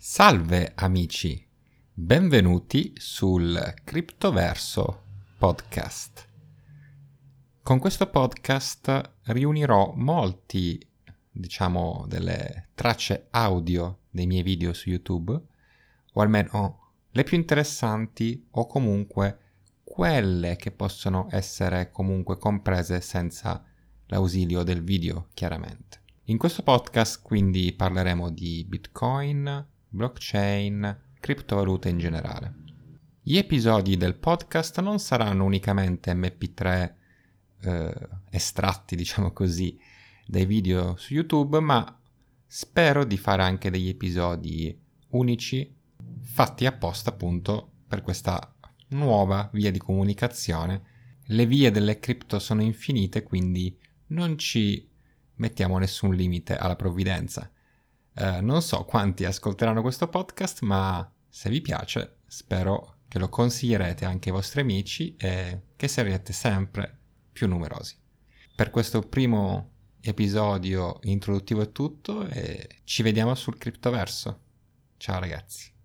Salve amici, benvenuti sul Criptoverso podcast. Con questo podcast riunirò molti, diciamo, delle tracce audio dei miei video su YouTube, o almeno le più interessanti o comunque quelle che possono essere comunque comprese senza l'ausilio del video, chiaramente. In questo podcast quindi parleremo di Bitcoin, blockchain, criptovalute in generale. Gli episodi del podcast non saranno unicamente mp3 eh, estratti, diciamo così, dai video su YouTube, ma spero di fare anche degli episodi unici fatti apposta appunto per questa nuova via di comunicazione. Le vie delle cripto sono infinite, quindi non ci mettiamo nessun limite alla provvidenza. Eh, non so quanti ascolteranno questo podcast, ma se vi piace, spero che lo consiglierete anche ai vostri amici e che sarete sempre più numerosi. Per questo primo episodio introduttivo è tutto e ci vediamo sul criptoverso. Ciao ragazzi.